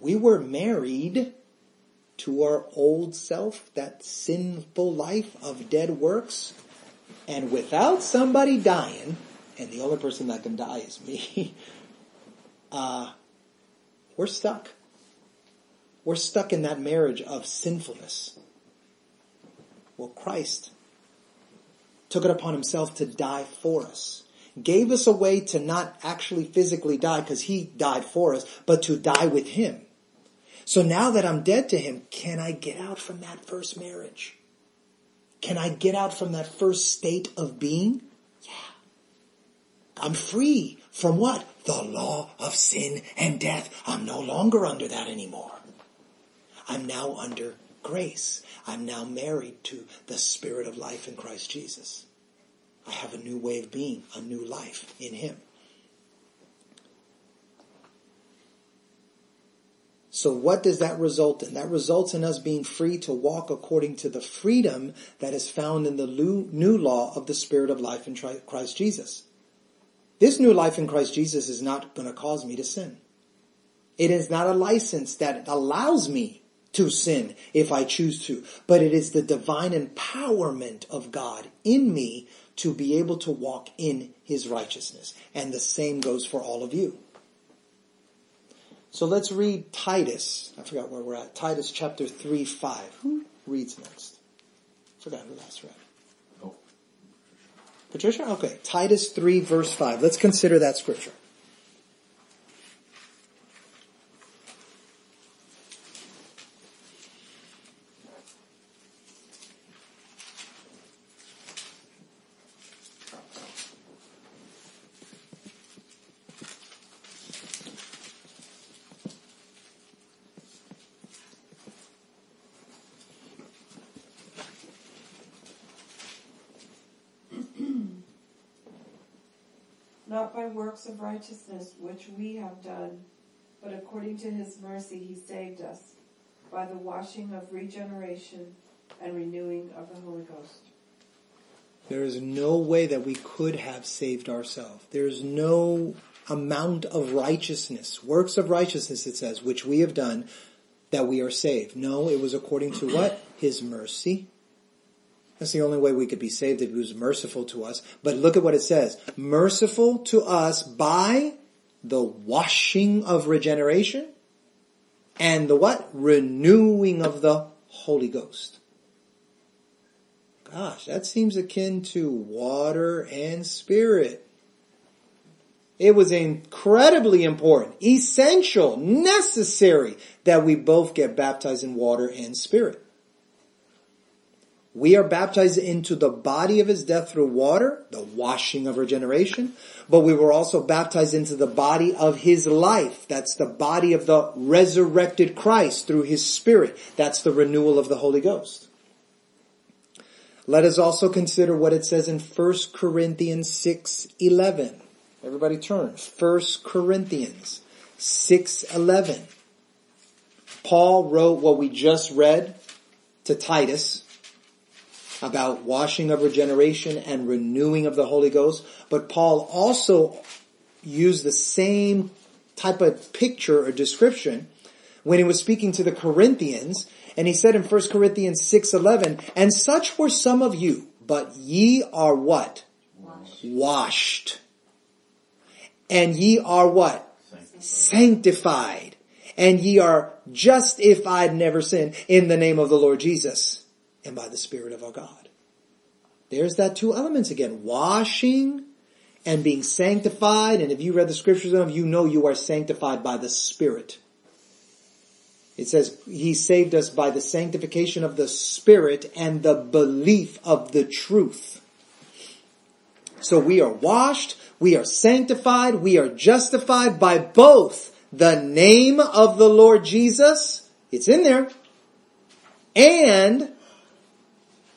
We were married to our old self, that sinful life of dead works, and without somebody dying, and the only person that can die is me, uh, we're stuck. We're stuck in that marriage of sinfulness. Well, Christ took it upon himself to die for us. Gave us a way to not actually physically die because he died for us, but to die with him. So now that I'm dead to him, can I get out from that first marriage? Can I get out from that first state of being? Yeah. I'm free from what? The law of sin and death. I'm no longer under that anymore. I'm now under grace. I'm now married to the spirit of life in Christ Jesus. I have a new way of being, a new life in him. So what does that result in? That results in us being free to walk according to the freedom that is found in the new law of the Spirit of life in Christ Jesus. This new life in Christ Jesus is not going to cause me to sin. It is not a license that allows me to sin if I choose to, but it is the divine empowerment of God in me to be able to walk in His righteousness. And the same goes for all of you. So let's read Titus. I forgot where we're at. Titus chapter 3, 5. Who reads next? forgot who last read. Oh. Patricia? Okay. Titus 3 verse 5. Let's consider that scripture. not by works righteousness which we have done, but according to his mercy he saved us by the washing of regeneration and renewing of the Holy Ghost. There is no way that we could have saved ourselves. There is no amount of righteousness, works of righteousness, it says, which we have done that we are saved. No, it was according to what? His mercy that's the only way we could be saved if he was merciful to us. But look at what it says. Merciful to us by the washing of regeneration and the what? Renewing of the Holy Ghost. Gosh, that seems akin to water and spirit. It was incredibly important, essential, necessary that we both get baptized in water and spirit. We are baptized into the body of his death through water, the washing of regeneration, but we were also baptized into the body of his life. That's the body of the resurrected Christ through his spirit. That's the renewal of the Holy Ghost. Let us also consider what it says in 1 Corinthians 6:11. Everybody turn. 1 Corinthians 6:11. Paul wrote what we just read to Titus about washing of regeneration and renewing of the Holy Ghost. But Paul also used the same type of picture or description when he was speaking to the Corinthians and he said in 1 Corinthians 6:11, "And such were some of you, but ye are what? Washed. Washed. And ye are what? sanctified. And ye are justified, never sin, in the name of the Lord Jesus and by the Spirit of our God. There's that two elements again. Washing and being sanctified. And if you read the scriptures enough, you know you are sanctified by the Spirit. It says he saved us by the sanctification of the Spirit and the belief of the truth. So we are washed, we are sanctified, we are justified by both the name of the Lord Jesus, it's in there, and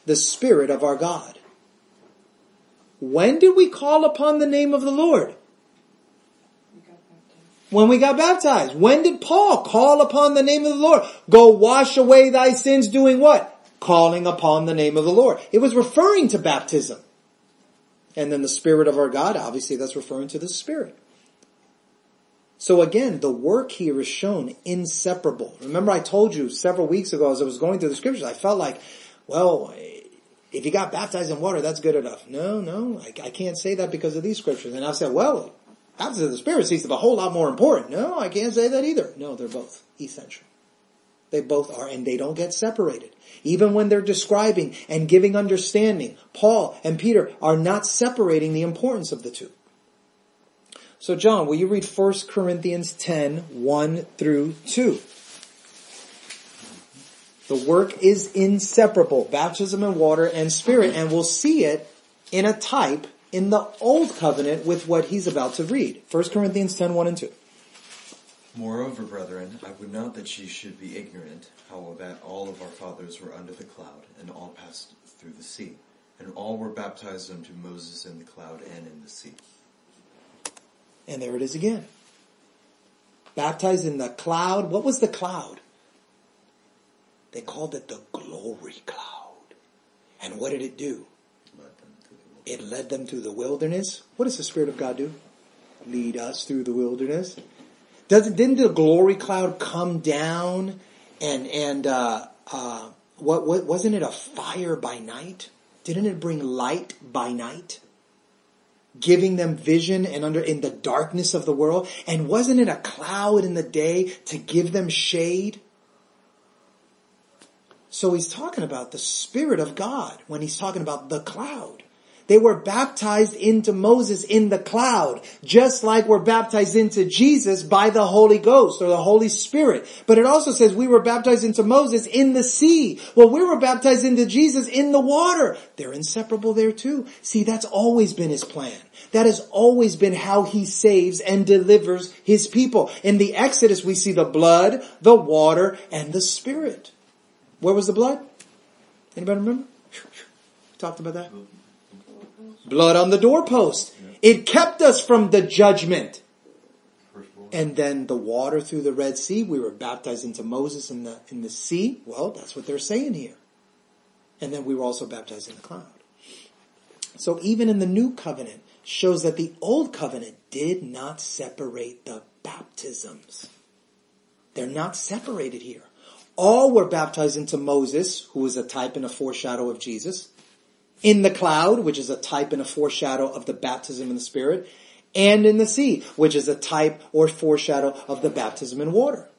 the Spirit of our God. When did we call upon the name of the Lord? When we got baptized. When did Paul call upon the name of the Lord? Go wash away thy sins doing what? Calling upon the name of the Lord. It was referring to baptism. And then the Spirit of our God, obviously that's referring to the Spirit. So again, the work here is shown inseparable. Remember I told you several weeks ago as I was going through the scriptures, I felt like, well, if you got baptized in water, that's good enough. No, no, I, I can't say that because of these scriptures. And I've said, well, baptism of the Spirit seems to be a whole lot more important. No, I can't say that either. No, they're both essential. They both are, and they don't get separated. Even when they're describing and giving understanding, Paul and Peter are not separating the importance of the two. So John, will you read 1 Corinthians 10, 1 through 2? The work is inseparable, baptism in water and spirit, and we'll see it in a type in the old covenant with what he's about to read. 1 Corinthians 10, 1 and 2. Moreover, brethren, I would not that ye should be ignorant how that all of our fathers were under the cloud, and all passed through the sea, and all were baptized unto Moses in the cloud and in the sea. And there it is again. Baptized in the cloud. What was the cloud? They called it the glory cloud. And what did it do? It led them through the wilderness. What does the Spirit of God do? Lead us through the wilderness. Doesn't didn't the glory cloud come down and and uh, uh, what, what wasn't it a fire by night? Didn't it bring light by night? Giving them vision and under in the darkness of the world. And wasn't it a cloud in the day to give them shade? So he's talking about the Spirit of God when he's talking about the cloud. They were baptized into Moses in the cloud, just like we're baptized into Jesus by the Holy Ghost or the Holy Spirit. But it also says we were baptized into Moses in the sea. Well, we were baptized into Jesus in the water. They're inseparable there too. See, that's always been his plan. That has always been how he saves and delivers his people. In the Exodus, we see the blood, the water, and the Spirit. Where was the blood? Anybody remember? Talked about that? Blood on the doorpost. It kept us from the judgment. And then the water through the Red Sea, we were baptized into Moses in the, in the sea. Well, that's what they're saying here. And then we were also baptized in the cloud. So even in the new covenant shows that the old covenant did not separate the baptisms. They're not separated here. All were baptized into Moses, who was a type and a foreshadow of Jesus, in the cloud, which is a type and a foreshadow of the baptism in the Spirit, and in the sea, which is a type or foreshadow of the baptism in water.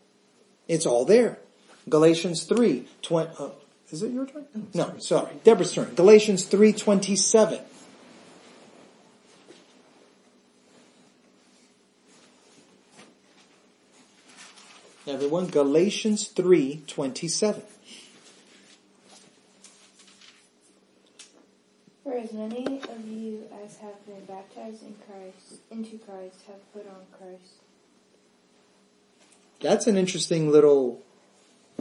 It's all there. Galatians 3, 20, uh, is it your turn? No, sorry, Deborah's turn. Galatians 3, 27. Everyone, Galatians 3, 27. For as many of you as have been baptized in Christ, into Christ, have put on Christ. That's an interesting little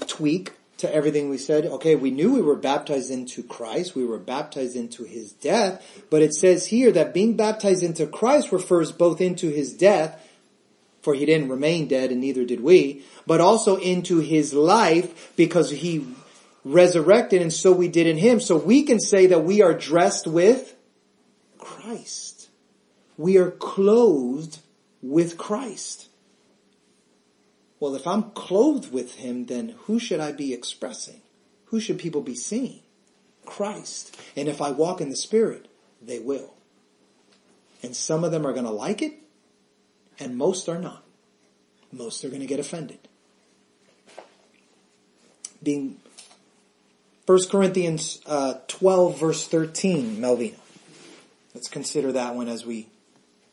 tweak to everything we said. Okay, we knew we were baptized into Christ. We were baptized into his death. But it says here that being baptized into Christ refers both into his death, for he didn't remain dead and neither did we, but also into his life because he resurrected and so we did in him. So we can say that we are dressed with Christ. We are clothed with Christ. Well, if I'm clothed with him, then who should I be expressing? Who should people be seeing? Christ. And if I walk in the Spirit, they will. And some of them are going to like it, and most are not. most are going to get offended. Being 1 Corinthians uh, 12 verse 13, Melvina. Let's consider that one as we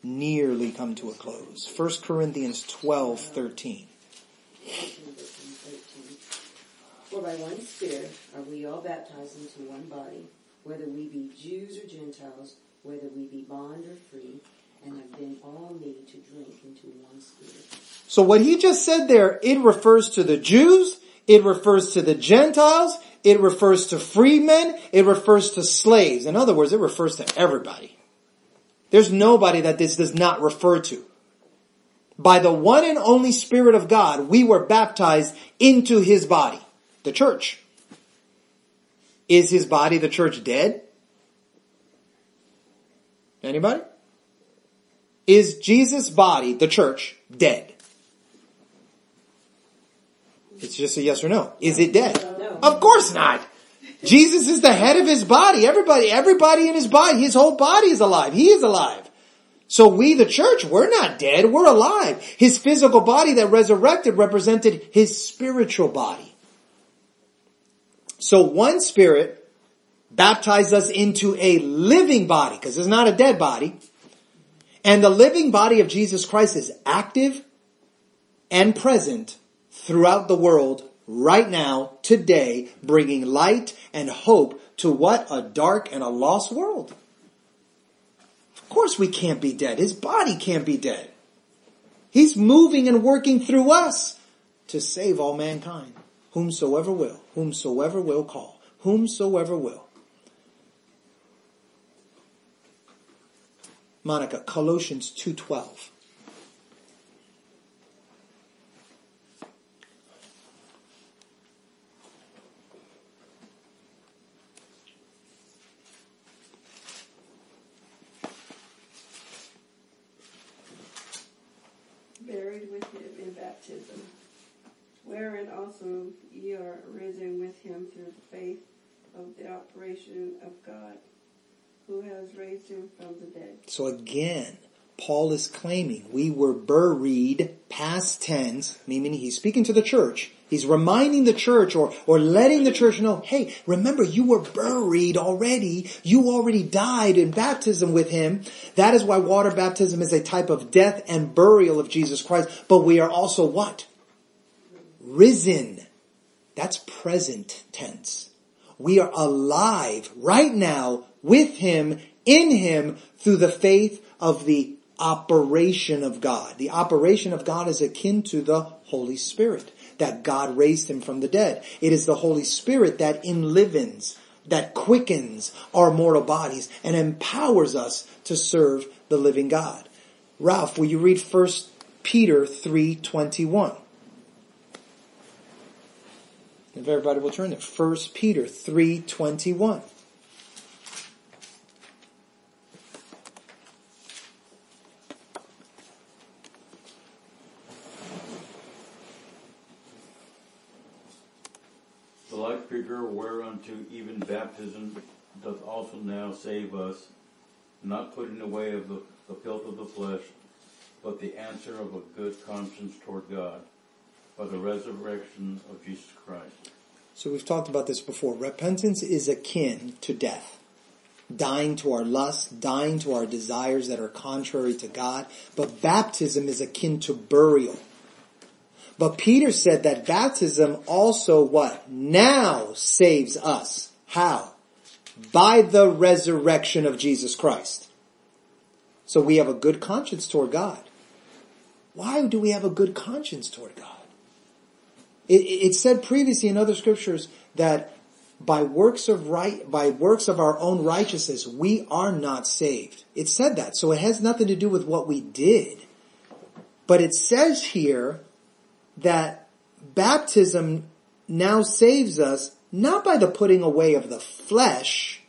nearly come to a close. 1 Corinthians 12, 13. For by one Spirit are we all baptized into one body, whether we be Jews or Gentiles, whether we be bond or free, and have been all made to drink into one Spirit. So what he just said there, it refers to the Jews, it refers to the Gentiles, it refers to freemen, it refers to slaves. In other words, it refers to everybody. There's nobody that this does not refer to. By the one and only Spirit of God, we were baptized into His body, the church. Is His body, the church, dead? Anybody? Is Jesus' body, the church, dead? It's just a yes or no. Is it dead? No. Of course not. Jesus is the head of his body. Everybody, everybody in his body, his whole body is alive. He is alive. So we, the church, we're not dead. We're alive. His physical body that resurrected represented his spiritual body. So one spirit baptized us into a living body, because it's not a dead body. And the living body of Jesus Christ is active and present throughout the world right now, today, bringing light and hope to what? A dark and a lost world. Of course we can't be dead. His body can't be dead. He's moving and working through us to save all mankind. Whomsoever will, whomsoever will call, whomsoever will. Monica, Colossians 2.12. buried with him in baptism, wherein also ye are risen with him through the faith of the operation of God, who has raised him from the dead. So again, Paul is claiming we were buried past tense, meaning he's speaking to the church. He's reminding the church or, or letting the church know, hey, remember you were buried already. You already died in baptism with him. That is why water baptism is a type of death and burial of Jesus Christ. But we are also what? Risen. That's present tense. We are alive right now with him, in him, through the faith of the operation of God. The operation of God is akin to the Holy Spirit, that God raised him from the dead. It is the Holy Spirit that enlivens, that quickens our mortal bodies and empowers us to serve the living God. Ralph, will you read 1 Peter 3.21? If everybody will turn there. 1 Peter 3.21. The like figure whereunto even baptism doth also now save us, not putting away of the, the filth of the flesh, but the answer of a good conscience toward God, by the resurrection of Jesus Christ. So we've talked about this before. Repentance is akin to death. Dying to our lusts, dying to our desires that are contrary to God. But baptism is akin to burial. But Peter said that baptism also what? Now saves us. How? By the resurrection of Jesus Christ. So we have a good conscience toward God. Why do we have a good conscience toward God? It, it said previously in other scriptures that by works of right, by works of our own righteousness, we are not saved. It said that. So it has nothing to do with what we did. But it says here that baptism now saves us not by the putting away of the flesh,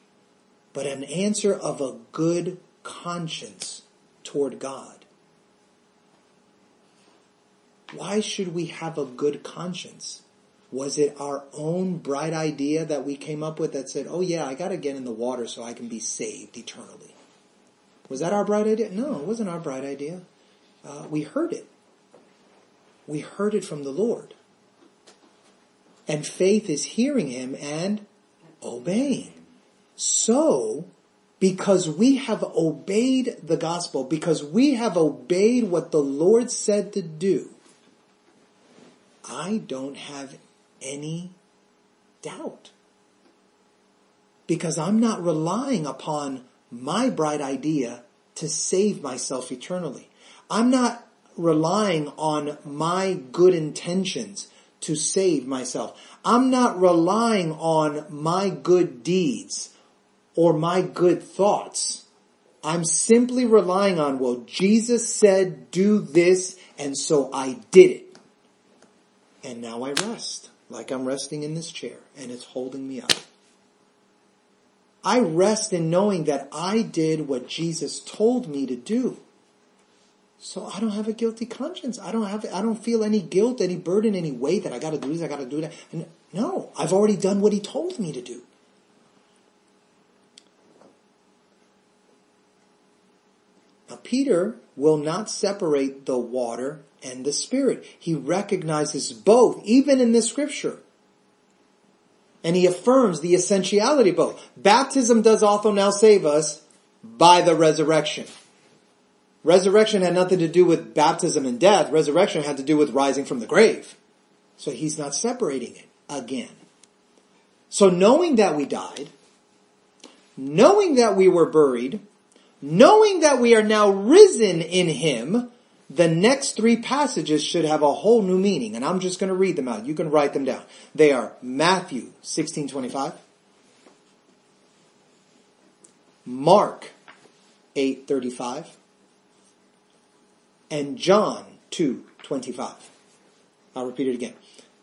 but an answer of a good conscience toward God. Why should we have a good conscience? Was it our own bright idea that we came up with that said, oh yeah, I gotta get in the water so I can be saved eternally? Was that our bright idea? No, it wasn't our bright idea. Uh, we heard it. We heard it from the Lord. And faith is hearing him and obeying. So, because we have obeyed the gospel, because we have obeyed what the Lord said to do, I don't have any doubt. Because I'm not relying upon my bright idea to save myself eternally. I'm not relying on my good intentions to save myself. I'm not relying on my good deeds or my good thoughts. I'm simply relying on, well, Jesus said do this and so I did it. And now I rest like I'm resting in this chair and it's holding me up. I rest in knowing that I did what Jesus told me to do. So I don't have a guilty conscience. I don't have, I don't feel any guilt, any burden, any weight that I gotta do this, I gotta do that. And no, I've already done what he told me to do. Now Peter will not separate the water and the spirit. He recognizes both, even in the scripture. And he affirms the essentiality of both. Baptism does also now save us by the resurrection. Resurrection had nothing to do with baptism and death. Resurrection had to do with rising from the grave. So he's not separating it again. So knowing that we died, knowing that we were buried, knowing that we are now risen in him, the next three passages should have a whole new meaning. And I'm just going to read them out. You can write them down. They are Matthew 1625, Mark 835, and John 2:25. I'll repeat it again.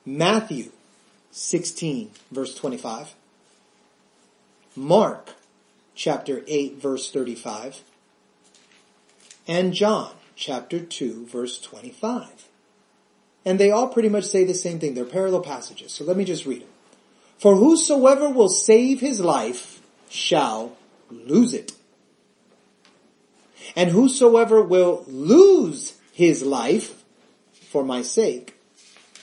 Matthew 16 verse 25. Mark chapter 8 verse 35. And John chapter 2 verse 25. And they all pretty much say the same thing. They're parallel passages. So let me just read them. For whosoever will save his life shall lose it. And whosoever will lose his life for my sake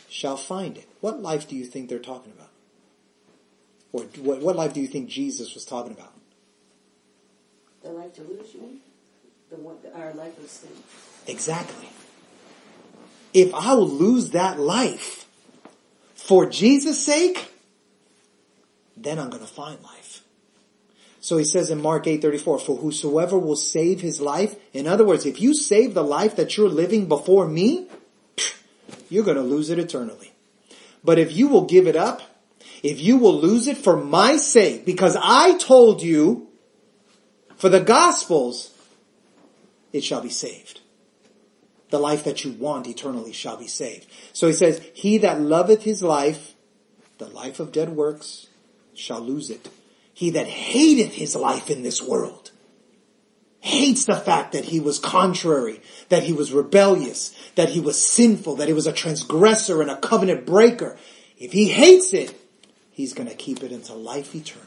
shall find it. What life do you think they're talking about? Or what, what life do you think Jesus was talking about? The life to lose, you? The our life of sin. Exactly. If I will lose that life for Jesus' sake, then I'm going to find life. So he says in Mark 8:34, for whosoever will save his life, in other words, if you save the life that you're living before me, you're going to lose it eternally. But if you will give it up, if you will lose it for my sake, because I told you for the gospels, it shall be saved. The life that you want eternally shall be saved. So he says, he that loveth his life, the life of dead works, shall lose it. He that hateth his life in this world hates the fact that he was contrary, that he was rebellious, that he was sinful, that he was a transgressor and a covenant breaker. If he hates it, he's to keep it into life eternal.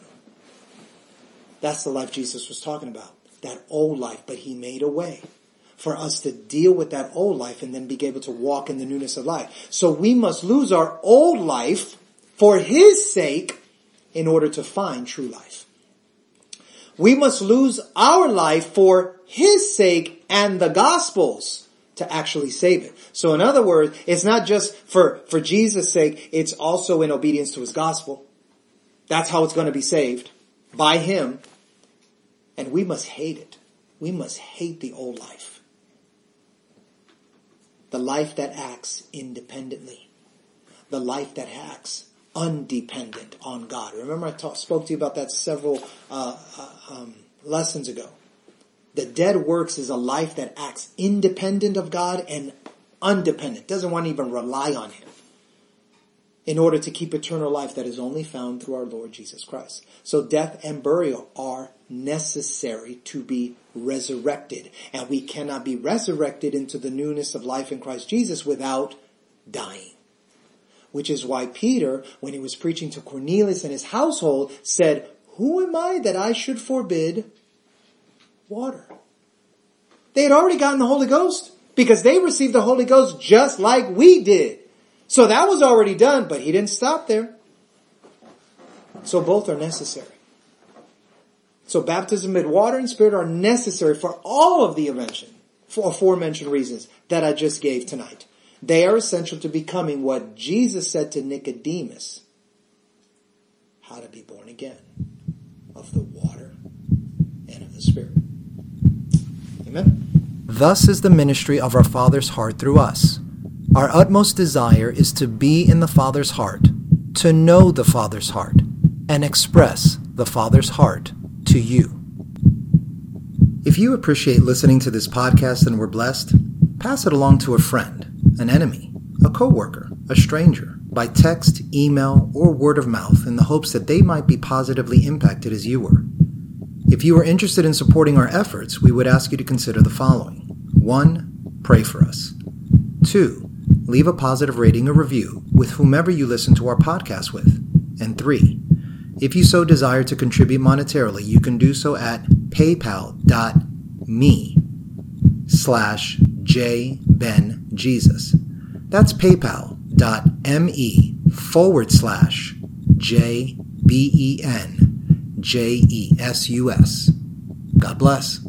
That's the life Jesus was talking about. That old life, but he made a way for us to deal with that old life and then be able to walk in the newness of life. So we must lose our old life for his sake in order to find true life. We must lose our life for his sake and the gospels to actually save it. So in other words, it's not just for, for Jesus' sake, it's also in obedience to his gospel. That's how it's going to be saved. By him. And we must hate it. We must hate the old life. The life that acts independently. The life that acts undependent on God. Remember I talk, spoke to you about that several uh, uh, um, lessons ago. The dead works is a life that acts independent of God and undependent, doesn't want to even rely on Him in order to keep eternal life that is only found through our Lord Jesus Christ. So death and burial are necessary to be resurrected. And we cannot be resurrected into the newness of life in Christ Jesus without dying. Which is why Peter, when he was preaching to Cornelius and his household, said, who am I that I should forbid water? They had already gotten the Holy Ghost. because they received the Holy Ghost just like we did. So that was already done, but he didn't stop there. So both are necessary. So baptism in water and spirit are necessary for all of the aforementioned reasons that I just gave tonight. They are essential to becoming what Jesus said to Nicodemus. How to be born again of the water and of the spirit. Amen. Thus is the ministry of our Father's heart through us. Our utmost desire is to be in the Father's heart, to know the Father's heart, and express the Father's heart to you. If you appreciate listening to this podcast and were blessed, pass it along to a friend, an enemy, a coworker, a stranger, by text, email, or word of mouth in the hopes that they might be positively impacted as you were. If you are interested in supporting our efforts, we would ask you to consider the following. 1. Pray for us. 2. Leave a positive rating or review with whomever you listen to our podcast with. And 3. If you so desire to contribute monetarily, you can do so at paypal.me slash jbenjesus. That's paypal.me forward slash J B E N J E S U S. God bless.